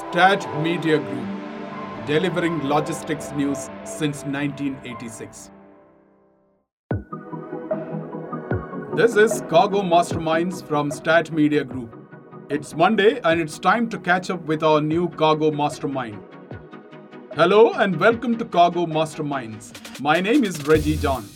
STAT Media Group, delivering logistics news since 1986. This is Cargo Masterminds from STAT Media Group. It's Monday and it's time to catch up with our new Cargo Mastermind. Hello and welcome to Cargo Masterminds. My name is Reji John.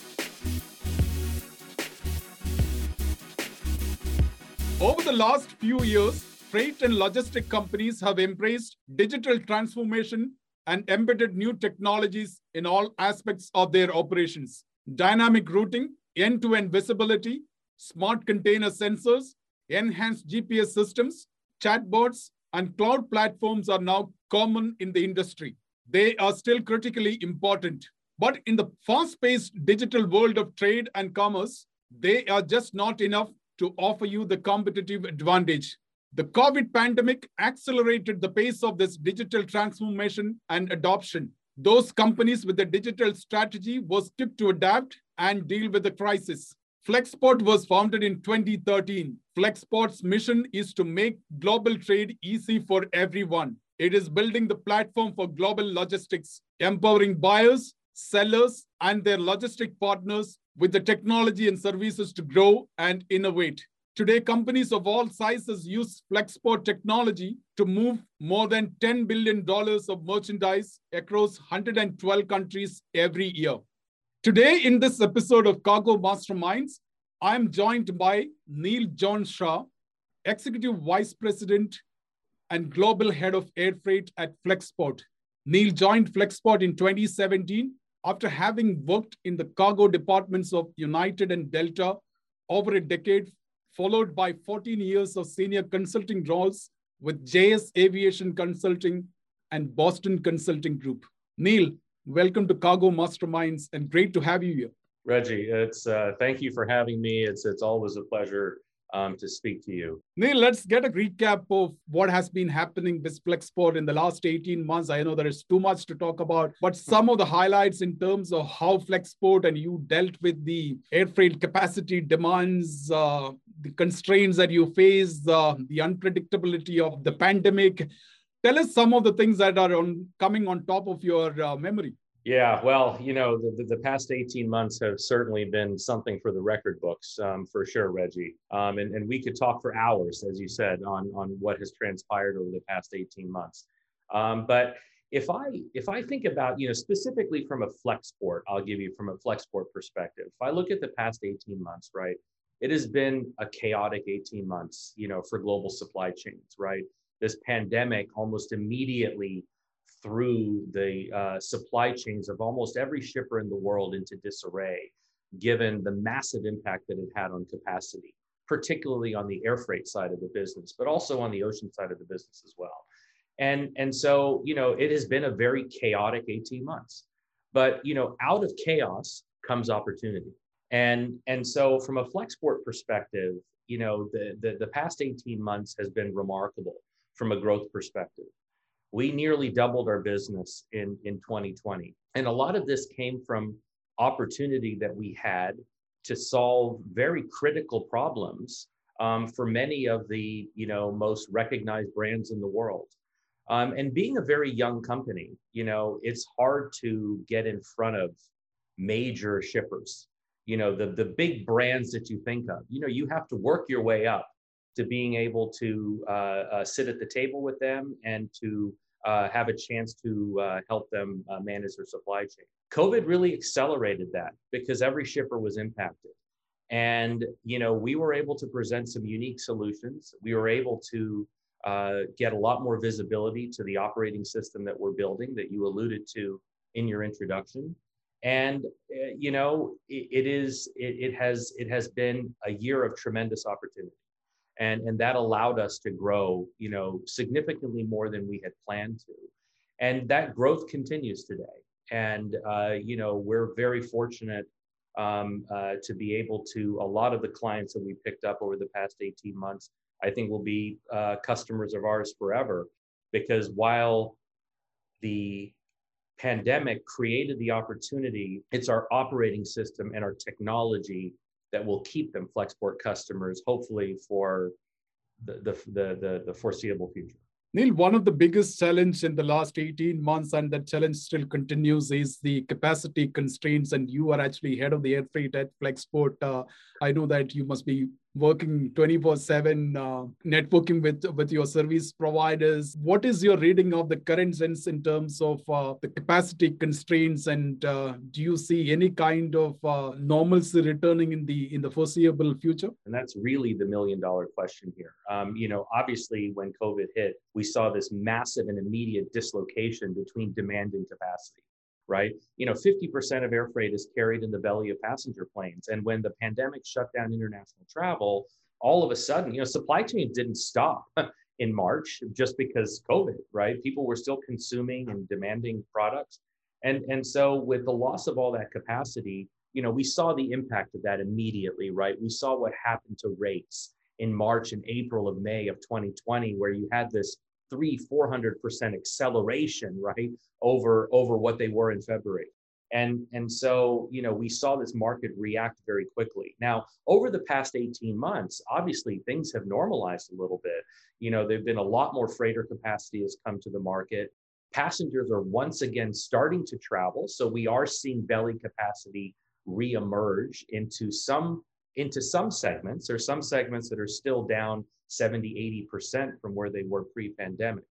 Over the last few years, freight and logistic companies have embraced digital transformation and embedded new technologies in all aspects of their operations. Dynamic routing, end to end visibility, smart container sensors, enhanced GPS systems, chatbots, and cloud platforms are now common in the industry. They are still critically important. But in the fast paced digital world of trade and commerce, they are just not enough to offer you the competitive advantage. The COVID pandemic accelerated the pace of this digital transformation and adoption. Those companies with a digital strategy was quick to adapt and deal with the crisis. Flexport was founded in 2013. Flexport's mission is to make global trade easy for everyone. It is building the platform for global logistics, empowering buyers, sellers, and their logistic partners with the technology and services to grow and innovate. Today, companies of all sizes use Flexport technology to move more than $10 billion of merchandise across 112 countries every year. Today, in this episode of Cargo Masterminds, I'm joined by Neel Jones Shah, Executive Vice President and Global Head of Air Freight at Flexport. Neel joined Flexport in 2017 after having worked in the cargo departments of United and Delta over a decade, followed by 14 years of senior consulting roles with JS Aviation Consulting and Boston Consulting Group. Neel, welcome to Cargo Masterminds and great to have you here. Reji, it's uh, thank you for having me. It's it's always a pleasure um, to speak to you. Neel, let's get a recap of what has been happening with Flexport in the last 18 months. I know there is too much to talk about, but some of the highlights in terms of how Flexport and you dealt with the air freight capacity demands, uh, the constraints that you face, uh, the unpredictability of the pandemic. Tell us some of the things that are on coming on top of your uh, memory. Yeah, well, you know, the, the, past 18 months have certainly been something for the record books, um, for sure, Reji. Um, and, and we could talk for hours, as you said, on, on what has transpired over the past 18 months. Um, but if I if I think about, you know, specifically from a Flexport, I'll give you from a Flexport perspective. If I look at the past 18 months, right, it has been a chaotic 18 months, you know, for global supply chains, right? This pandemic almost immediately threw the uh, supply chains of almost every shipper in the world into disarray, given the massive impact that it had on capacity, particularly on the air freight side of the business, but also on the ocean side of the business as well. And, and so, you know, it has been a very chaotic 18 months. But, you know, out of chaos comes opportunity. And, and so from a Flexport perspective, you know, the, the, the past 18 months has been remarkable from a growth perspective we nearly doubled our business in, in 2020. And a lot of this came from opportunity that we had to solve very critical problems um, for many of the you know most recognized brands in the world. Um, and being a very young company, you know, it's hard to get in front of major shippers. You know, the the big brands that you think of. You know, you have to work your way up to being able to uh, uh, sit at the table with them and to uh, have a chance to uh, help them uh, manage their supply chain. COVID really accelerated that because every shipper was impacted. And, you know, we were able to present some unique solutions. We were able to uh, get a lot more visibility to the operating system that we're building that you alluded to in your introduction. And, uh, you know, it, it is, it, it has, it has been a year of tremendous opportunity and and that allowed us to grow you know significantly more than we had planned to. And that growth continues today. And uh, you know we're very fortunate um, uh, to be able to a lot of the clients that we picked up over the past 18 months i think will be uh, customers of ours forever. Because while the pandemic created the opportunity it's our operating system and our technology that will keep them Flexport customers, hopefully for the, the, the, the, foreseeable future. Neel, one of the biggest challenge in the last 18 months, and that challenge still continues, is the capacity constraints. And you are actually head of the air freight at Flexport. Uh, I know that you must be working 24 7 uh, networking with with your service providers. What is your reading of the current sense in terms of uh, the capacity constraints? And uh, do you see any kind of uh, normalcy returning in the in the foreseeable future? And that's really the million dollar question here. Um, you know obviously when covid hit we saw this massive and immediate dislocation between demand and capacity right? You know, 50% of air freight is carried in the belly of passenger planes. And when the pandemic shut down international travel, all of a sudden, you know, supply chains didn't stop in March just because COVID, right? People were still consuming and demanding products. And, and so with the loss of all that capacity, you know, we saw the impact of that immediately, right? We saw what happened to rates in March and April of May of 2020, where you had this three, 400% acceleration, right, over, over what they were in February. And, and so, you know, we saw this market react very quickly. Now, over the past 18 months, obviously things have normalized a little bit. You know, there've been a lot more freighter capacity has come to the market. Passengers are once again starting to travel. So we are seeing belly capacity reemerge into some into some segments. Are some segments that are still down 70, 80% from where they were pre pandemic.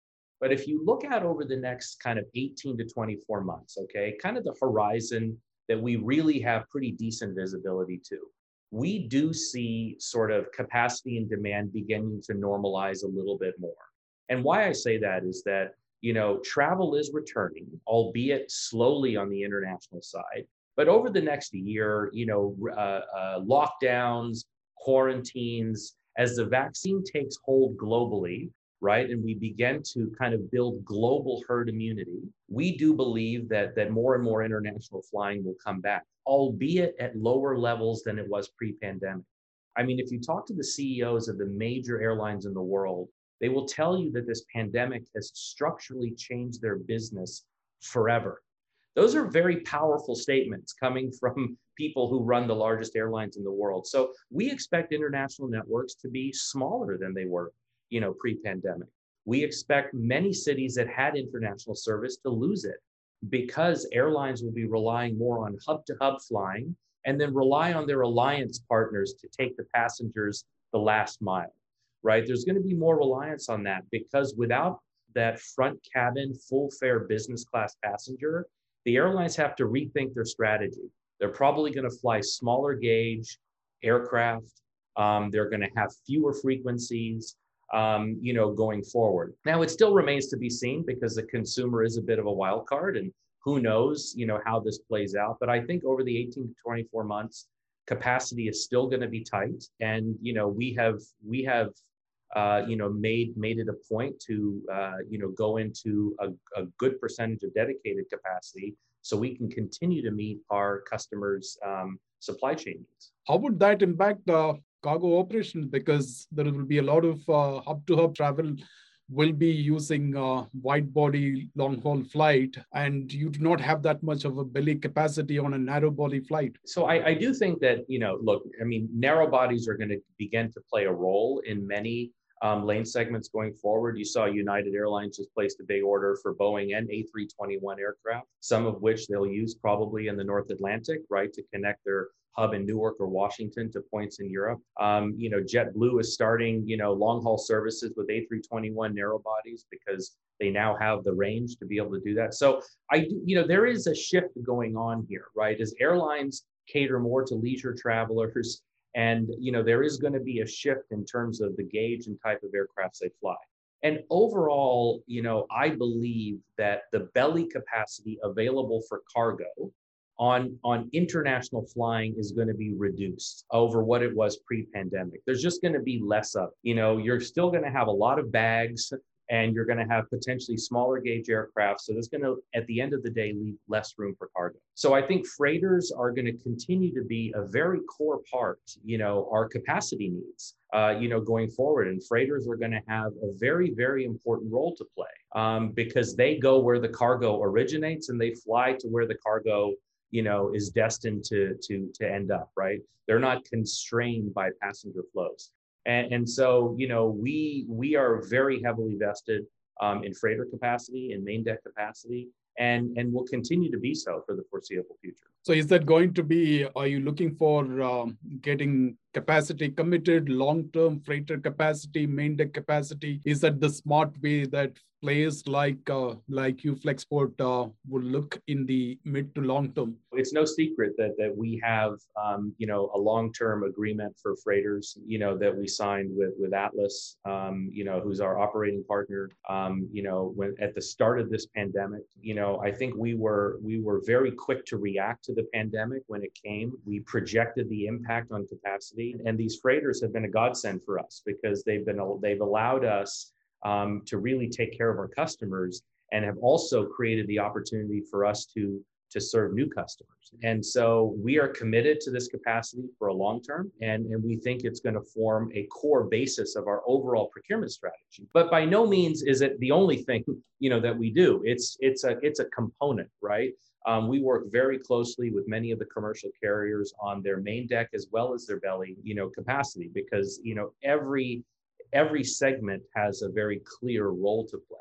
But if you look at over the next kind of 18 to 24 months, okay, kind of the horizon that we really have pretty decent visibility to, we do see sort of capacity and demand beginning to normalize a little bit more. And why I say that is that, you know, travel is returning, albeit slowly on the international side. But over the next year, you know, uh, uh, lockdowns, quarantines, as the vaccine takes hold globally, right, and we begin to kind of build global herd immunity, we do believe that that more and more international flying will come back, albeit at lower levels than it was pre-pandemic. I mean, if you talk to the CEOs of the major airlines in the world, they will tell you that this pandemic has structurally changed their business forever. Those are very powerful statements coming from people who run the largest airlines in the world. So we expect international networks to be smaller than they were, you know, pre-pandemic. We expect many cities that had international service to lose it because airlines will be relying more on hub to hub flying and then rely on their alliance partners to take the passengers the last mile, right? There's going to be more reliance on that because without that front cabin full fare business class passenger, the airlines have to rethink their strategy. They're probably going to fly smaller gauge aircraft. Um, they're going to have fewer frequencies, um, you know, going forward. Now, it still remains to be seen because the consumer is a bit of a wild card, and who knows, you know, how this plays out. But I think over the 18 to 24 months, capacity is still going to be tight, and you know, we have we have uh, you know, made made it a point to uh, you know go into a, a, good percentage of dedicated capacity, so we can continue to meet our customers' um, supply chain needs. How would that impact uh, cargo operations? Because there will be a lot of uh, hub-to-hub travel will be using uh, wide body long haul flight and you do not have that much of a belly capacity on a narrow body flight so I, I do think that you know look i mean narrow bodies are going to begin to play a role in many um, lane segments going forward. You saw United Airlines just placed a big order for Boeing and A321 aircraft, some of which they'll use probably in the North Atlantic, right, to connect their hub in Newark or Washington to points in Europe. Um, you know, JetBlue is starting, you know, long haul services with A321 narrow bodies because they now have the range to be able to do that. So I, you know, there is a shift going on here, right? As airlines cater more to leisure travelers, and you know there is going to be a shift in terms of the gauge and type of aircrafts they fly. And overall, you know, I believe that the belly capacity available for cargo on, on international flying is going to be reduced over what it was pre-pandemic. There's just going to be less of, you know, you're still going to have a lot of bags and you're going to have potentially smaller gauge aircraft. So that's going to, at the end of the day, leave less room for cargo. So I think freighters are going to continue to be a very core part, you know, our capacity needs, uh, you know, going forward. And freighters are going to have a very, very important role to play um, because they go where the cargo originates and they fly to where the cargo you know is destined to to to end up right they're not constrained by passenger flows and, and so, you know, we we are very heavily vested um, in freighter capacity, in main deck capacity, and, and will continue to be so for the foreseeable future. So is that going to be, are you looking for um, getting capacity committed, long-term freighter capacity, main deck capacity? Is that the smart way that players like uh, like you Flexport uh, will look in the mid to long term? It's no secret that that we have um, you know a long-term agreement for freighters, you know that we signed with with Atlas, um, you know who's our operating partner. Um, you know when at the start of this pandemic, you know I think we were we were very quick to react to the pandemic when it came. We projected the impact on capacity, and these freighters have been a godsend for us because they've been they've allowed us um, to really take care of our customers and have also created the opportunity for us to to serve new customers. And so we are committed to this capacity for a long term, and, and we think it's going to form a core basis of our overall procurement strategy. But by no means is it the only thing you know that we do. It's it's a it's a component, right? Um, we work very closely with many of the commercial carriers on their main deck as well as their belly, you know, capacity because you know every every segment has a very clear role to play.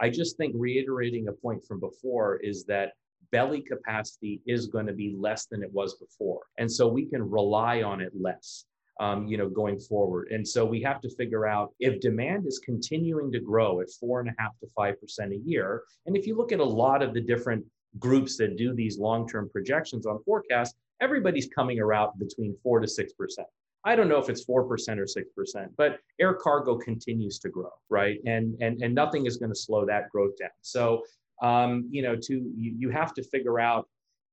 I just think reiterating a point from before is that belly capacity is going to be less than it was before, and so we can rely on it less. Um, you know, going forward. And so we have to figure out if demand is continuing to grow at four and a half to five percent a year. And if you look at a lot of the different groups that do these long-term projections on forecasts, everybody's coming around between four to six percent. I don't know if it's 4% or 6%, but air cargo continues to grow, right? And and and nothing is going to slow that growth down. So, um, you know, to you, you have to figure out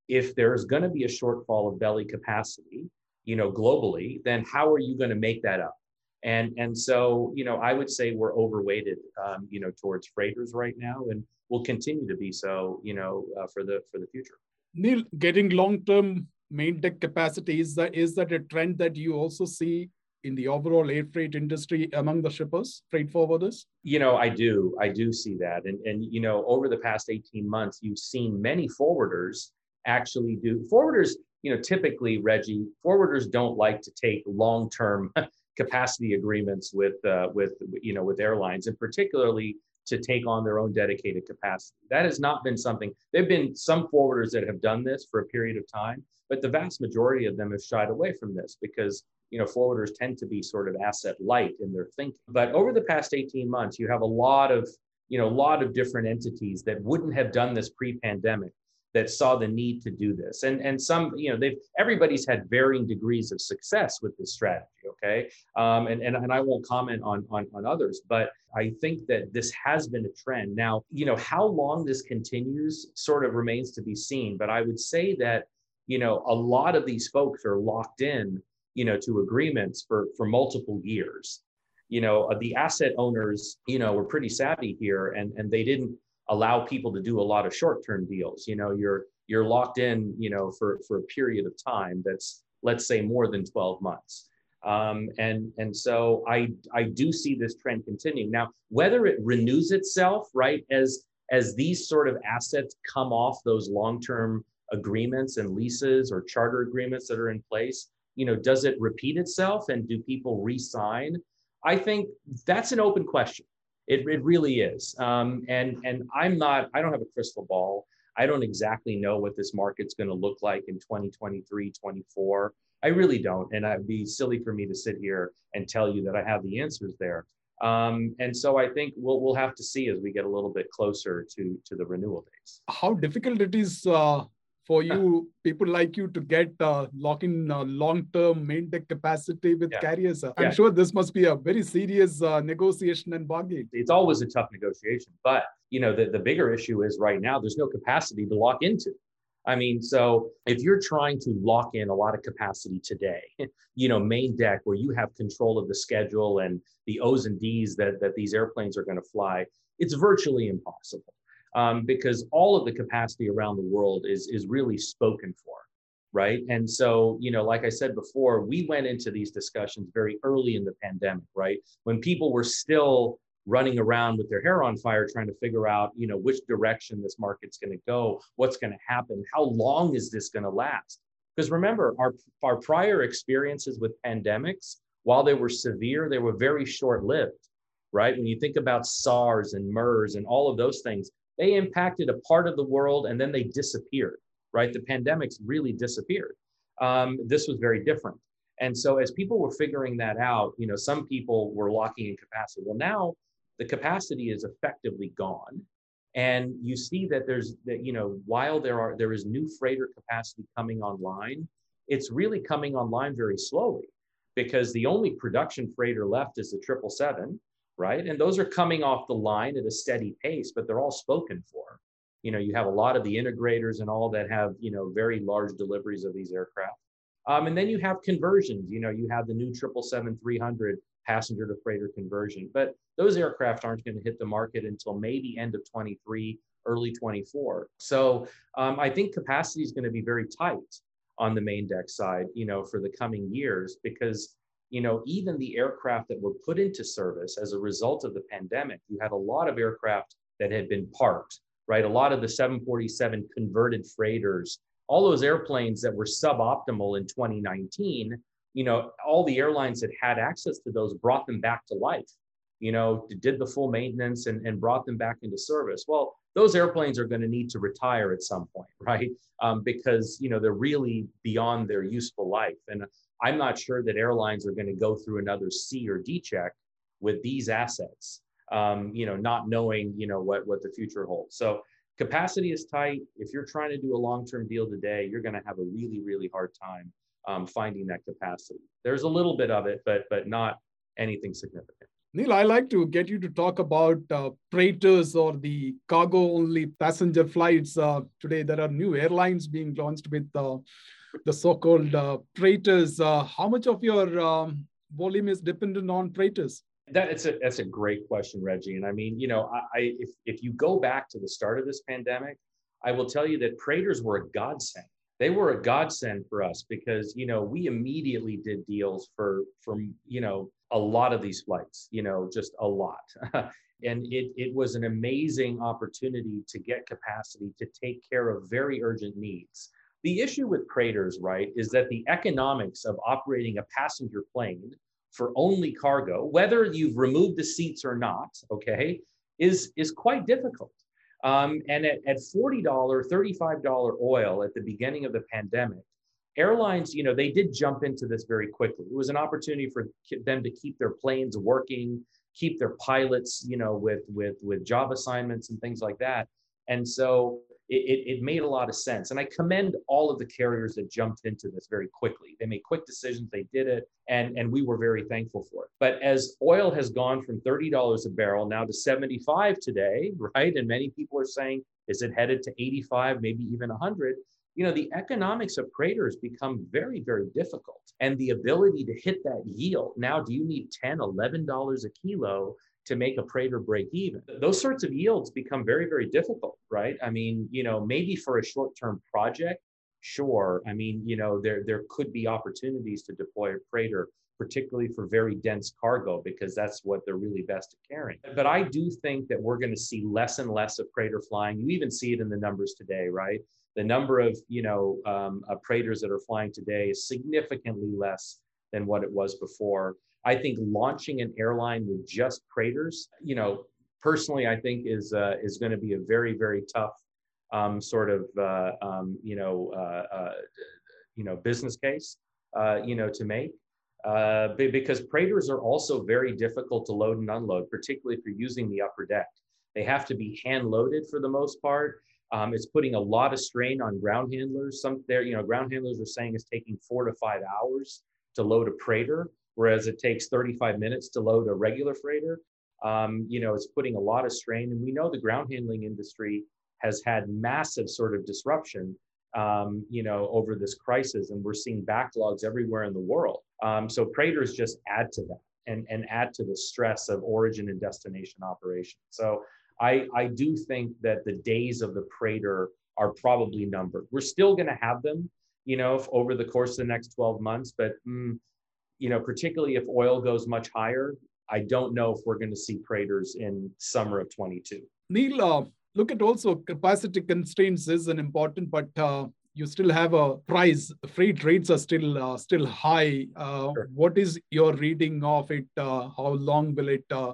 if there's going to be a shortfall of belly capacity, you know, globally, then how are you going to make that up? And and so, you know, I would say we're overweighted, um, you know, towards freighters right now, and will continue to be so, you know, uh, for the for the future. Neel, getting long-term main deck capacity is that is that a trend that you also see in the overall air freight industry among the shippers freight forwarders? You know i do. I do see that. And and you know over the past 18 months you've seen many forwarders actually do forwarders you know typically reji forwarders don't like to take long term capacity agreements with uh, with you know with airlines. And particularly to take on their own dedicated capacity. That has not been something, there have been some forwarders that have done this for a period of time, but the vast majority of them have shied away from this because you know forwarders tend to be sort of asset light in their thinking. But over the past 18 months, you have a lot of you know a lot of different entities that wouldn't have done this pre-pandemic that saw the need to do this. And and some you know they've everybody's had varying degrees of success with this strategy okay? Um, and, and and i won't comment on, on on others but i think that this has been a trend. Now you know how long this continues sort of remains to be seen but i would say that you know a lot of these folks are locked in you know to agreements for for multiple years. You know uh, the asset owners you know were pretty savvy here and and they didn't allow people to do a lot of short-term deals. You know, you're you're locked in, you know, for for a period of time that's let's say more than 12 months. Um, and and so I I do see this trend continuing. Now, whether it renews itself, right, as as these sort of assets come off those long-term agreements and leases or charter agreements that are in place, you know, does it repeat itself and do people re-sign? I think that's an open question. It, it really is. Um, and, and I'm not, I don't have a crystal ball. I don't exactly know what this market's going to look like in 2023, 24. I really don't. And it'd be silly for me to sit here and tell you that I have the answers there. Um, and so I think we'll, we'll have to see as we get a little bit closer to, to the renewal dates. How difficult it is uh, for you, people like you, to get uh, lock in uh, long term main deck capacity with yeah. carriers? I'm yeah. sure this must be a very serious uh, negotiation and bargain. It's always a tough negotiation. But, you know, the, the bigger issue is right now there's no capacity to lock into. I mean, so if you're trying to lock in a lot of capacity today, you know, main deck where you have control of the schedule and the O's and D's that, that these airplanes are going to fly, it's virtually impossible um, because all of the capacity around the world is is really spoken for right? And so you know like i said before we went into these discussions very early in the pandemic right? When people were still running around with their hair on fire trying to figure out you know which direction this market's going to go what's going to happen how long is this going to last? Because remember our our prior experiences with pandemics while they were severe they were very short lived right? When you think about SARS and MERS and all of those things, they impacted a part of the world and then they disappeared, right? The pandemics really disappeared. Um, this was very different. And so as people were figuring that out, you know, some people were locking in capacity. Well, now the capacity is effectively gone. And you see that there's that, you know, while there are there is new freighter capacity coming online, it's really coming online very slowly because the only production freighter left is the 777, right? And those are coming off the line at a steady pace, but they're all spoken for. You know, you have a lot of the integrators and all that have, you know, very large deliveries of these aircraft. Um, and then you have conversions. You know, you have the new 777-300 passenger to freighter conversion, but those aircraft aren't going to hit the market until maybe end of 23, early 24. So um, I think capacity is going to be very tight on the main deck side, you know, for the coming years because you know even the aircraft that were put into service as a result of the pandemic, you had a lot of aircraft that had been parked, right? A lot of the 747 converted freighters, all those airplanes that were suboptimal in 2019, you know, all the airlines that had access to those brought them back to life you know, did the full maintenance and, and brought them back into service. Well, those airplanes are going to need to retire at some point, right? Um, because you know they're really beyond their useful life, and I'm not sure that airlines are going to go through another C or D check with these assets. Um, you know, not knowing you know what what the future holds. So capacity is tight. If you're trying to do a long-term deal today, you're going to have a really really hard time um, finding that capacity. There's a little bit of it, but but not anything significant. Neel, I like to get you to talk about uh, freighters or the cargo only passenger flights. Uh, today, there are new airlines being launched with uh, the so called uh. Uh, how much of your um, volume is dependent on freighters? That's a that's a great question, Reji. And I mean, you know, I, I if if you go back to the start of this pandemic, I will tell you that freighters were a godsend they were a godsend for us because you know we immediately did deals for from you know a lot of these flights you know just a lot and it, it was an amazing opportunity to get capacity to take care of very urgent needs the issue with freighters right is that the economics of operating a passenger plane for only cargo whether you've removed the seats or not okay is is quite difficult um, and at, at $40, $35 oil at the beginning of the pandemic, airlines, you know, they did jump into this very quickly. It was an opportunity for them to keep their planes working, keep their pilots, you know, with with with job assignments and things like that. And so it, it, made a lot of sense. And I commend all of the carriers that jumped into this very quickly. They made quick decisions, they did it, and, and we were very thankful for it. But as oil has gone from $30 a barrel now to 75 today, right? And many people are saying, is it headed to 85, maybe even 100? You know, the economics of freighters become very, very difficult. And the ability to hit that yield. Now, do you need 10, $11 a kilo to make a freighter break even. Those sorts of yields become very, very difficult, right? I mean, you know, maybe for a short-term project, sure. I mean, you know, there there could be opportunities to deploy a freighter, particularly for very dense cargo, because that's what they're really best at carrying. But I do think that we're going to see less and less of freighter flying. You even see it in the numbers today, right? The number of you know um, uh, freighters that are flying today is significantly less than what it was before. I think launching an airline with just freighters, you know, personally, I think is uh, is going to be a very very tough um, sort of uh, um, you know uh, uh you know business case uh, you know to make uh, because freighters are also very difficult to load and unload, particularly if you're using the upper deck. They have to be hand loaded for the most part. Um, it's putting a lot of strain on ground handlers. Some there, you know, ground handlers are saying it's taking four to five hours to load a freighter whereas it takes 35 minutes to load a regular freighter. Um, you know, it's putting a lot of strain. And we know the ground handling industry has had massive sort of disruption, um, you know, over this crisis. And we're seeing backlogs everywhere in the world. Um, so freighters just add to that and, and add to the stress of origin and destination operation. So I, I do think that the days of the freighter are probably numbered. We're still going to have them, you know, over the course of the next 12 months, but mm, you know, particularly if oil goes much higher, I don't know if we're going to see freighters in summer of 22. Neel, uh, look at also capacity constraints is an important, but uh, you still have a price. Freight rates are still uh, still high. Uh, sure. What is your reading of it? Uh, how long will it uh,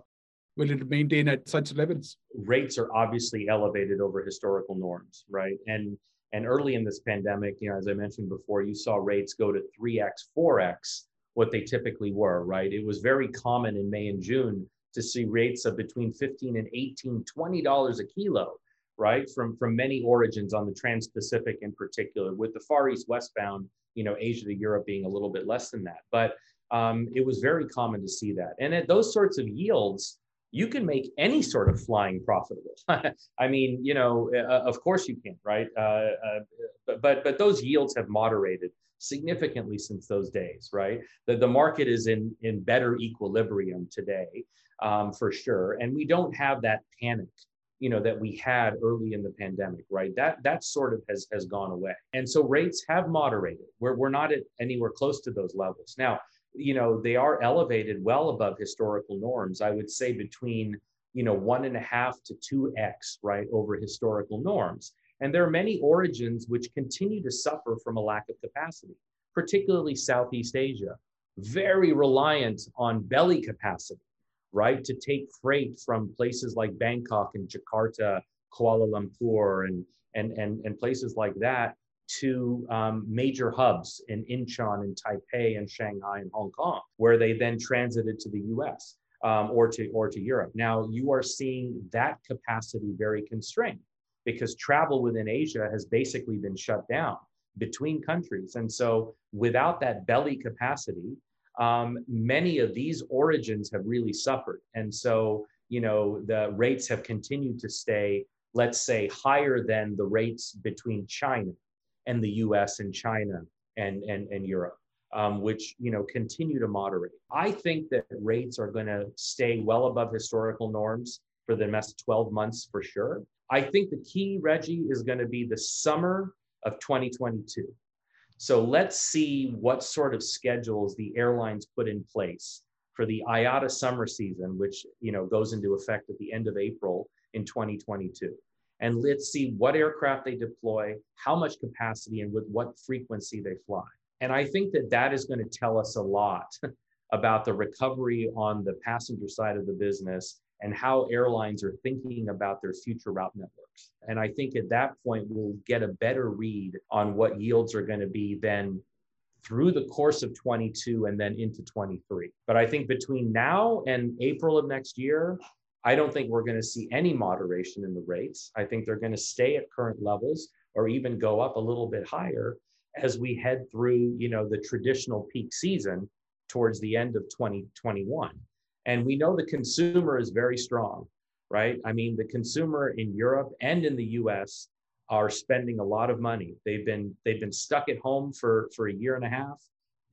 will it maintain at such levels? Rates are obviously elevated over historical norms, right? And and early in this pandemic, you know, as I mentioned before, you saw rates go to 3x, 4x what they typically were, right? It was very common in May and June to see rates of between 15 and 18, 20 dollars a kilo, right? From from many origins on the Trans-Pacific in particular, with the Far East westbound, you know, Asia to Europe being a little bit less than that. But um, it was very common to see that. And at those sorts of yields, you can make any sort of flying profitable. I mean, you know, uh, of course you can, right? Uh, uh, but, but but those yields have moderated significantly since those days, right? The the market is in in better equilibrium today, um, for sure, and we don't have that panic, you know, that we had early in the pandemic, right? That that sort of has has gone away, and so rates have moderated. We're we're not at anywhere close to those levels now you know, they are elevated well above historical norms. I would say between, you know, one and a half to two X, right, over historical norms. And there are many origins which continue to suffer from a lack of capacity, particularly Southeast Asia, very reliant on belly capacity, right, to take freight from places like Bangkok and Jakarta, Kuala Lumpur, and, and, and, and places like that to um, major hubs in Incheon and Taipei and Shanghai and Hong Kong, where they then transited to the US um, or, to, or to Europe. Now you are seeing that capacity very constrained because travel within Asia has basically been shut down between countries. And so without that belly capacity, um, many of these origins have really suffered. And so, you know, the rates have continued to stay, let's say, higher than the rates between China and the US and China and, and, and Europe, um, which you know continue to moderate. I think that rates are going to stay well above historical norms for the next 12 months for sure. I think the key, Reji, is going to be the summer of 2022. So let's see what sort of schedules the airlines put in place for the IATA summer season, which you know goes into effect at the end of April in 2022 and let's see what aircraft they deploy, how much capacity, and with what frequency they fly. And I think that that is going to tell us a lot about the recovery on the passenger side of the business and how airlines are thinking about their future route networks. And I think at that point, we'll get a better read on what yields are going to be then through the course of 22 and then into 23. But I think between now and April of next year, I don't think we're going to see any moderation in the rates. I think they're going to stay at current levels or even go up a little bit higher as we head through, you know, the traditional peak season towards the end of 2021. And we know the consumer is very strong, right? I mean, the consumer in Europe and in the US are spending a lot of money. They've been they've been stuck at home for for a year and a half.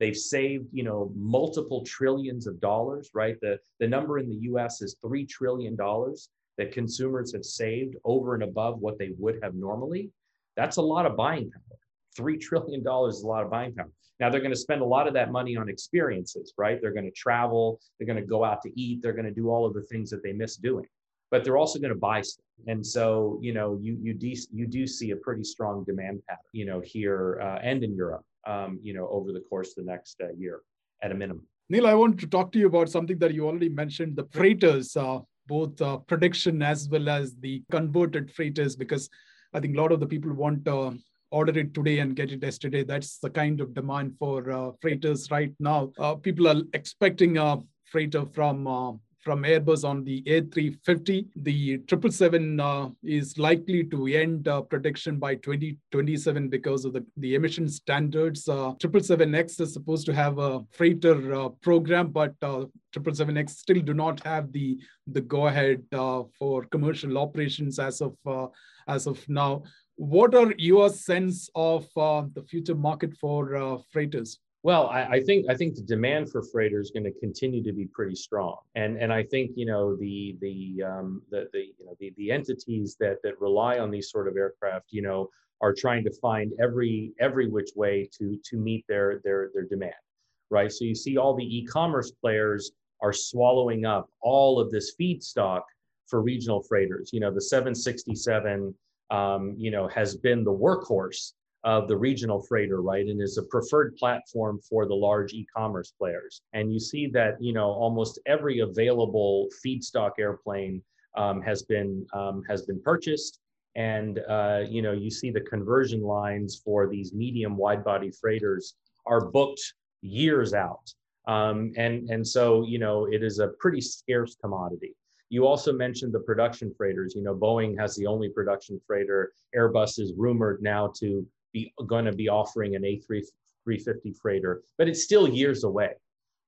They've saved, you know, multiple trillions of dollars, right? The, the number in the US is $3 trillion that consumers have saved over and above what they would have normally. That's a lot of buying power. $3 trillion is a lot of buying power. Now they're going to spend a lot of that money on experiences, right? They're going to travel, they're going to go out to eat, they're going to do all of the things that they miss doing. But they're also going to buy stuff. And so, you know, you you do you do see a pretty strong demand pattern, you know, here uh, and in Europe um, you know, over the course of the next uh, year at a minimum. Neel, I want to talk to you about something that you already mentioned, the freighters, uh, both uh, production as well as the converted freighters, because I think a lot of the people want uh, order it today and get it yesterday. That's the kind of demand for uh, freighters right now. Uh, people are expecting a freighter from from Airbus on the A350. The 777 uh, is likely to end uh, production by 2027 because of the, the emission standards. Uh, 777X is supposed to have a freighter uh, program, but uh, 777X still do not have the, the go-ahead uh, for commercial operations as of, uh, as of now. What are your sense of the future market for freighters? Well, I, I, think I think the demand for freighter is going to continue to be pretty strong, and and I think you know the the um, the, the you know the, the entities that that rely on these sort of aircraft, you know, are trying to find every every which way to to meet their their their demand, right? So you see all the e-commerce players are swallowing up all of this feedstock for regional freighters. You know, the 767, um, you know, has been the workhorse of the regional freighter, right, and is a preferred platform for the large e-commerce players. And you see that you know almost every available feedstock airplane um, has been um, has been purchased, and uh, you know you see the conversion lines for these medium wide body freighters are booked years out, um, and and so you know it is a pretty scarce commodity. You also mentioned the production freighters. You know, Boeing has the only production freighter. Airbus is rumored now to be going to be offering an A350 freighter, but it's still years away,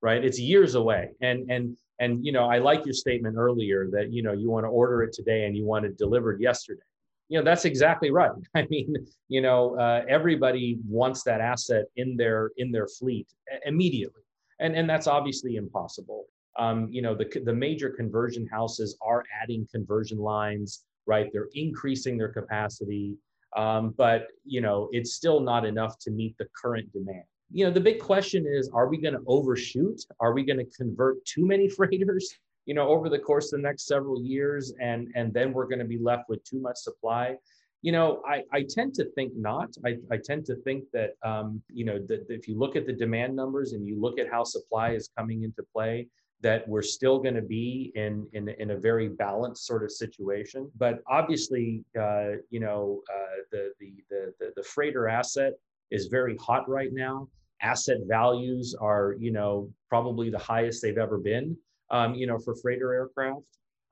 right? It's years away. And and and you know, I like your statement earlier that you know you want to order it today and you want it delivered yesterday. You know, that's exactly right. I mean, you know, uh, everybody wants that asset in their in their fleet immediately, and and that's obviously impossible. Um, you know, the the major conversion houses are adding conversion lines, right? They're increasing their capacity um, but you know it's still not enough to meet the current demand. You know the big question is: Are we going to overshoot? Are we going to convert too many freighters? You know, over the course of the next several years, and and then we're going to be left with too much supply. You know, I, I tend to think not. I, I tend to think that um, you know that if you look at the demand numbers and you look at how supply is coming into play, that we're still going to be in, in, in a very balanced sort of situation. But obviously, uh, you know, uh, the, the, the, the freighter asset is very hot right now. Asset values are, you know, probably the highest they've ever been, um, you know, for freighter aircraft.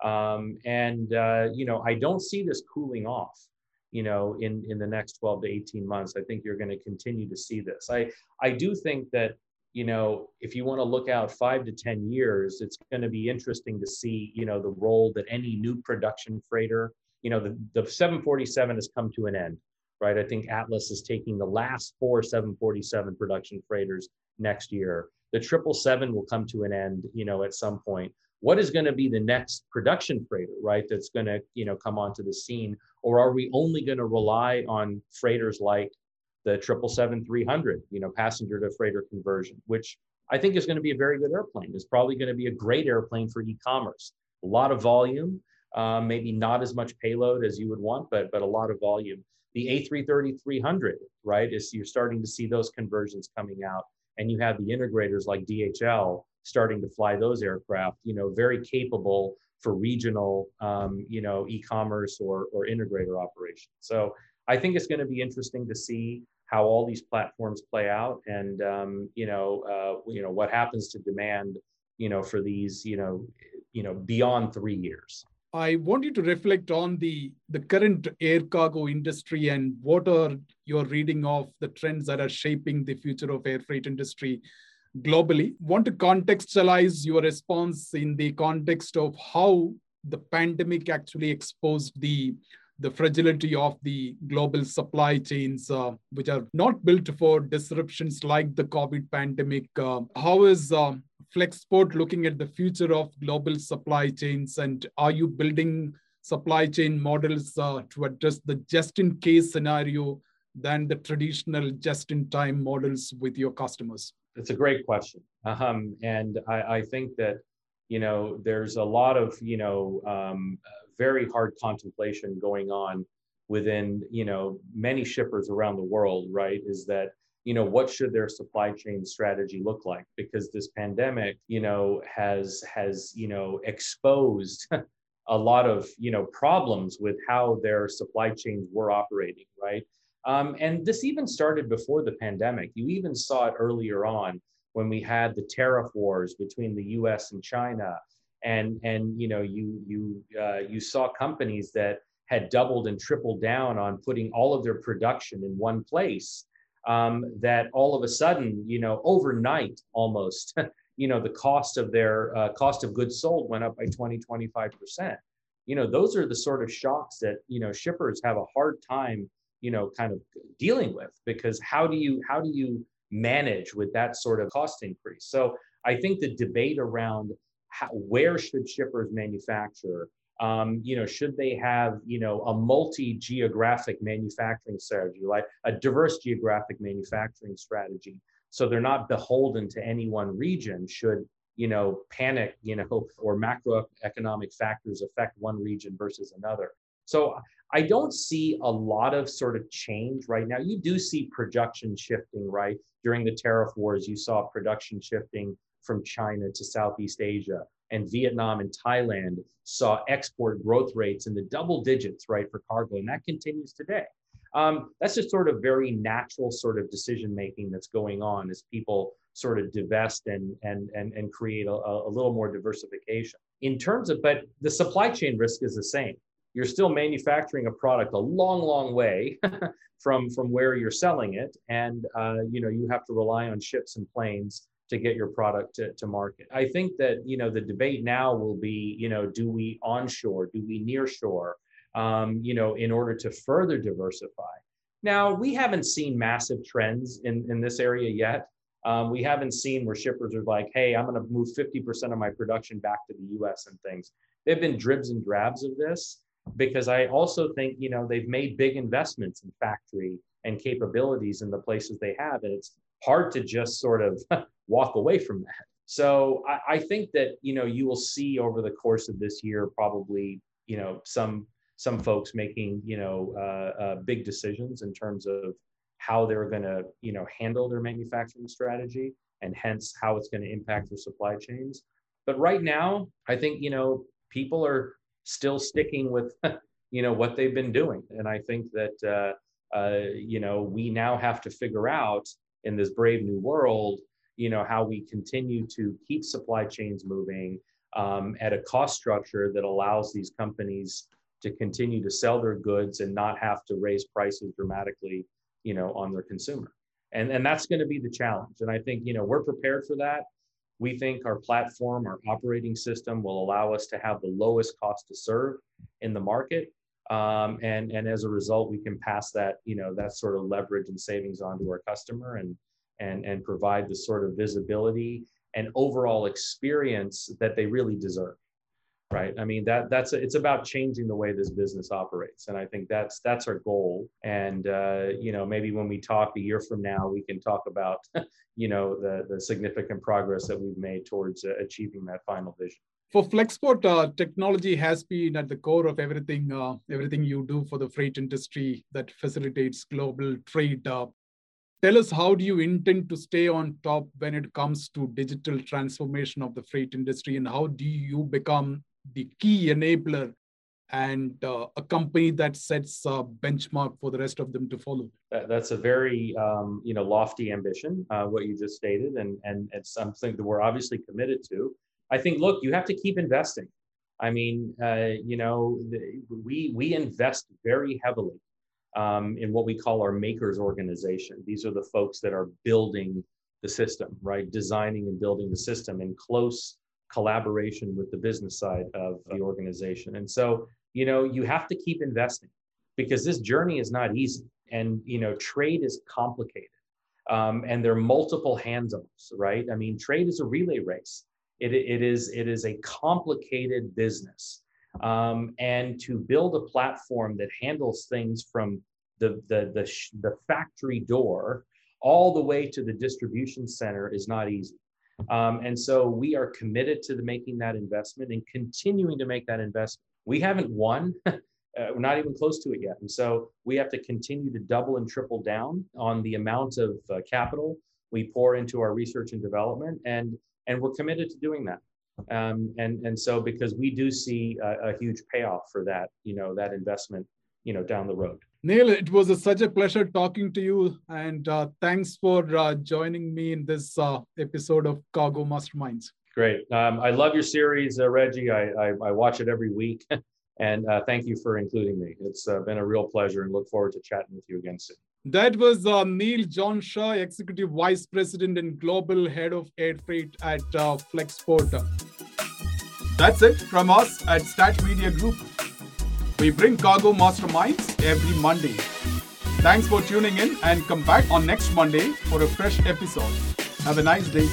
Um, and, uh, you know, I don't see this cooling off you know in in the next 12 to 18 months i think you're going to continue to see this i i do think that you know, if you want to look out five to 10 years, it's going to be interesting to see, you know, the role that any new production freighter, you know, the, the 747 has come to an end, right? I think Atlas is taking the last four 747 production freighters next year. The 777 will come to an end, you know, at some point. What is going to be the next production freighter, right? That's going to, you know, come onto the scene? Or are we only going to rely on freighters like the 777-300, you know, passenger to freighter conversion, which I think is going to be a very good airplane. It's probably going to be a great airplane for e-commerce. A lot of volume, um, maybe not as much payload as you would want, but but a lot of volume. The A330-300, right, is you're starting to see those conversions coming out, and you have the integrators like DHL starting to fly those aircraft. You know, very capable for regional, um, you know, e-commerce or or integrator operations. So I think it's going to be interesting to see how all these platforms play out, and um, you know, uh, you know what happens to demand, you know, for these, you know, you know, beyond three years. I want you to reflect on the the current air cargo industry and what are your reading of the trends that are shaping the future of air freight industry globally. Want to contextualize your response in the context of how the pandemic actually exposed the the fragility of the global supply chains, uh, which are not built for disruptions like the COVID pandemic. Uh, how is uh, Flexport looking at the future of global supply chains? And are you building supply chain models uh, to address the just in case scenario than the traditional just in time models with your customers? It's a great question. Um, and I, I, think that, you know, there's a lot of, you know, um, very hard contemplation going on within you know many shippers around the world right? Is that you know what should their supply chain strategy look like? Because this pandemic you know has has you know exposed a lot of you know problems with how their supply chains were operating right? Um, and this even started before the pandemic. You even saw it earlier on when we had the tariff wars between the us and china and and you know you you uh, you saw companies that had doubled and tripled down on putting all of their production in one place um, that all of a sudden you know overnight almost you know the cost of their uh, cost of goods sold went up by 20 25 percent. You know those are the sort of shocks that you know shippers have a hard time you know kind of dealing with because how do you how do you manage with that sort of cost increase? So i think the debate around how, where should shippers manufacture? Um, you know, should they have, you know, a multi-geographic manufacturing strategy, like a diverse geographic manufacturing strategy, so they're not beholden to any one region? Should you know panic, you know, or macroeconomic factors affect one region versus another? So I don't see a lot of sort of change right now. You do see production shifting, right? During the tariff wars, you saw production shifting from China to Southeast Asia, and Vietnam and Thailand saw export growth rates in the double digits, right, for cargo, and that continues today. Um, that's just sort of very natural sort of decision making that's going on as people sort of divest and and and, and create a, a little more diversification. In terms of, but the supply chain risk is the same. You're still manufacturing a product a long, long way from from where you're selling it, and uh, you know you have to rely on ships and planes to get your product to, to market. I think that you know the debate now will be you know do we onshore, do we nearshore, um, you know in order to further diversify. Now we haven't seen massive trends in in this area yet. Um, we haven't seen where shippers are like, hey, I'm going to move 50% of my production back to the US and things. There have been dribs and drabs of this because I also think, you know, they've made big investments in factory and capabilities in the places they have. And it's hard to just sort of walk away from that. So I, I think that, you know, you will see over the course of this year, probably, you know, some some folks making, you know, uh, uh, big decisions in terms of how they're going to you know handle their manufacturing strategy and hence how it's going to impact their supply chains but right now i think you know people are still sticking with you know what they've been doing and i think that uh, uh, you know we now have to figure out in this brave new world you know how we continue to keep supply chains moving um, at a cost structure that allows these companies to continue to sell their goods and not have to raise prices dramatically you know, on their consumer. And, and that's going to be the challenge. And I think, you know, we're prepared for that. We think our platform, our operating system will allow us to have the lowest cost to serve in the market. Um, and, and as a result, we can pass that, you know, that sort of leverage and savings on to our customer and, and, and provide the sort of visibility and overall experience that they really deserve right? I mean that that's it's about changing the way this business operates. And i think that's that's our goal. And uh, you know maybe when we talk a year from now we can talk about you know the the significant progress that we've made towards uh, achieving that final vision for flexport uh, technology has been at the core of everything uh, everything you do for the freight industry that facilitates global trade uh, tell us how do you intend to stay on top when it comes to digital transformation of the freight industry and how do you become the key enabler and uh, a company that sets a benchmark for the rest of them to follow. That's a very um, you know lofty ambition, uh, what you just stated, and and it's something that we're obviously committed to. I think, look, you have to keep investing. I mean, uh, you know, we we invest very heavily um, in what we call our makers organization. These are the folks that are building the system, right? Designing and building the system in close collaboration with the business side of the organization. And so, you know, you have to keep investing because this journey is not easy. And, you know, trade is complicated. Um, and there are multiple hands-ons, right? I mean, trade is a relay race. It, it is it is a complicated business, um, and to build a platform that handles things from the the the, the factory door all the way to the distribution center is not easy. Um, and so we are committed to the, making that investment and continuing to make that investment. We haven't won. Uh, we're not even close to it yet. And so we have to continue to double and triple down on the amount of uh, capital we pour into our research and development. And, and we're committed to doing that. Um, and, and so because we do see a, a huge payoff for that, you know, that investment, you know, down the road. Neel, it was a, such a pleasure talking to you, and uh, thanks for uh, joining me in this uh, episode of Cargo Masterminds. Great. Um, I love your series, uh, Reji. I, I, I, watch it every week, and uh, thank you for including me. It's uh, been a real pleasure, and look forward to chatting with you again soon. That was uh, Neel Jones Shah, Executive Vice President and Global Head of Air Freight at uh, Flexport. That's it from us at STAT Media Group. We bring Cargo Masterminds every Monday. Thanks for tuning in and come back on next Monday for a fresh episode. Have a nice day.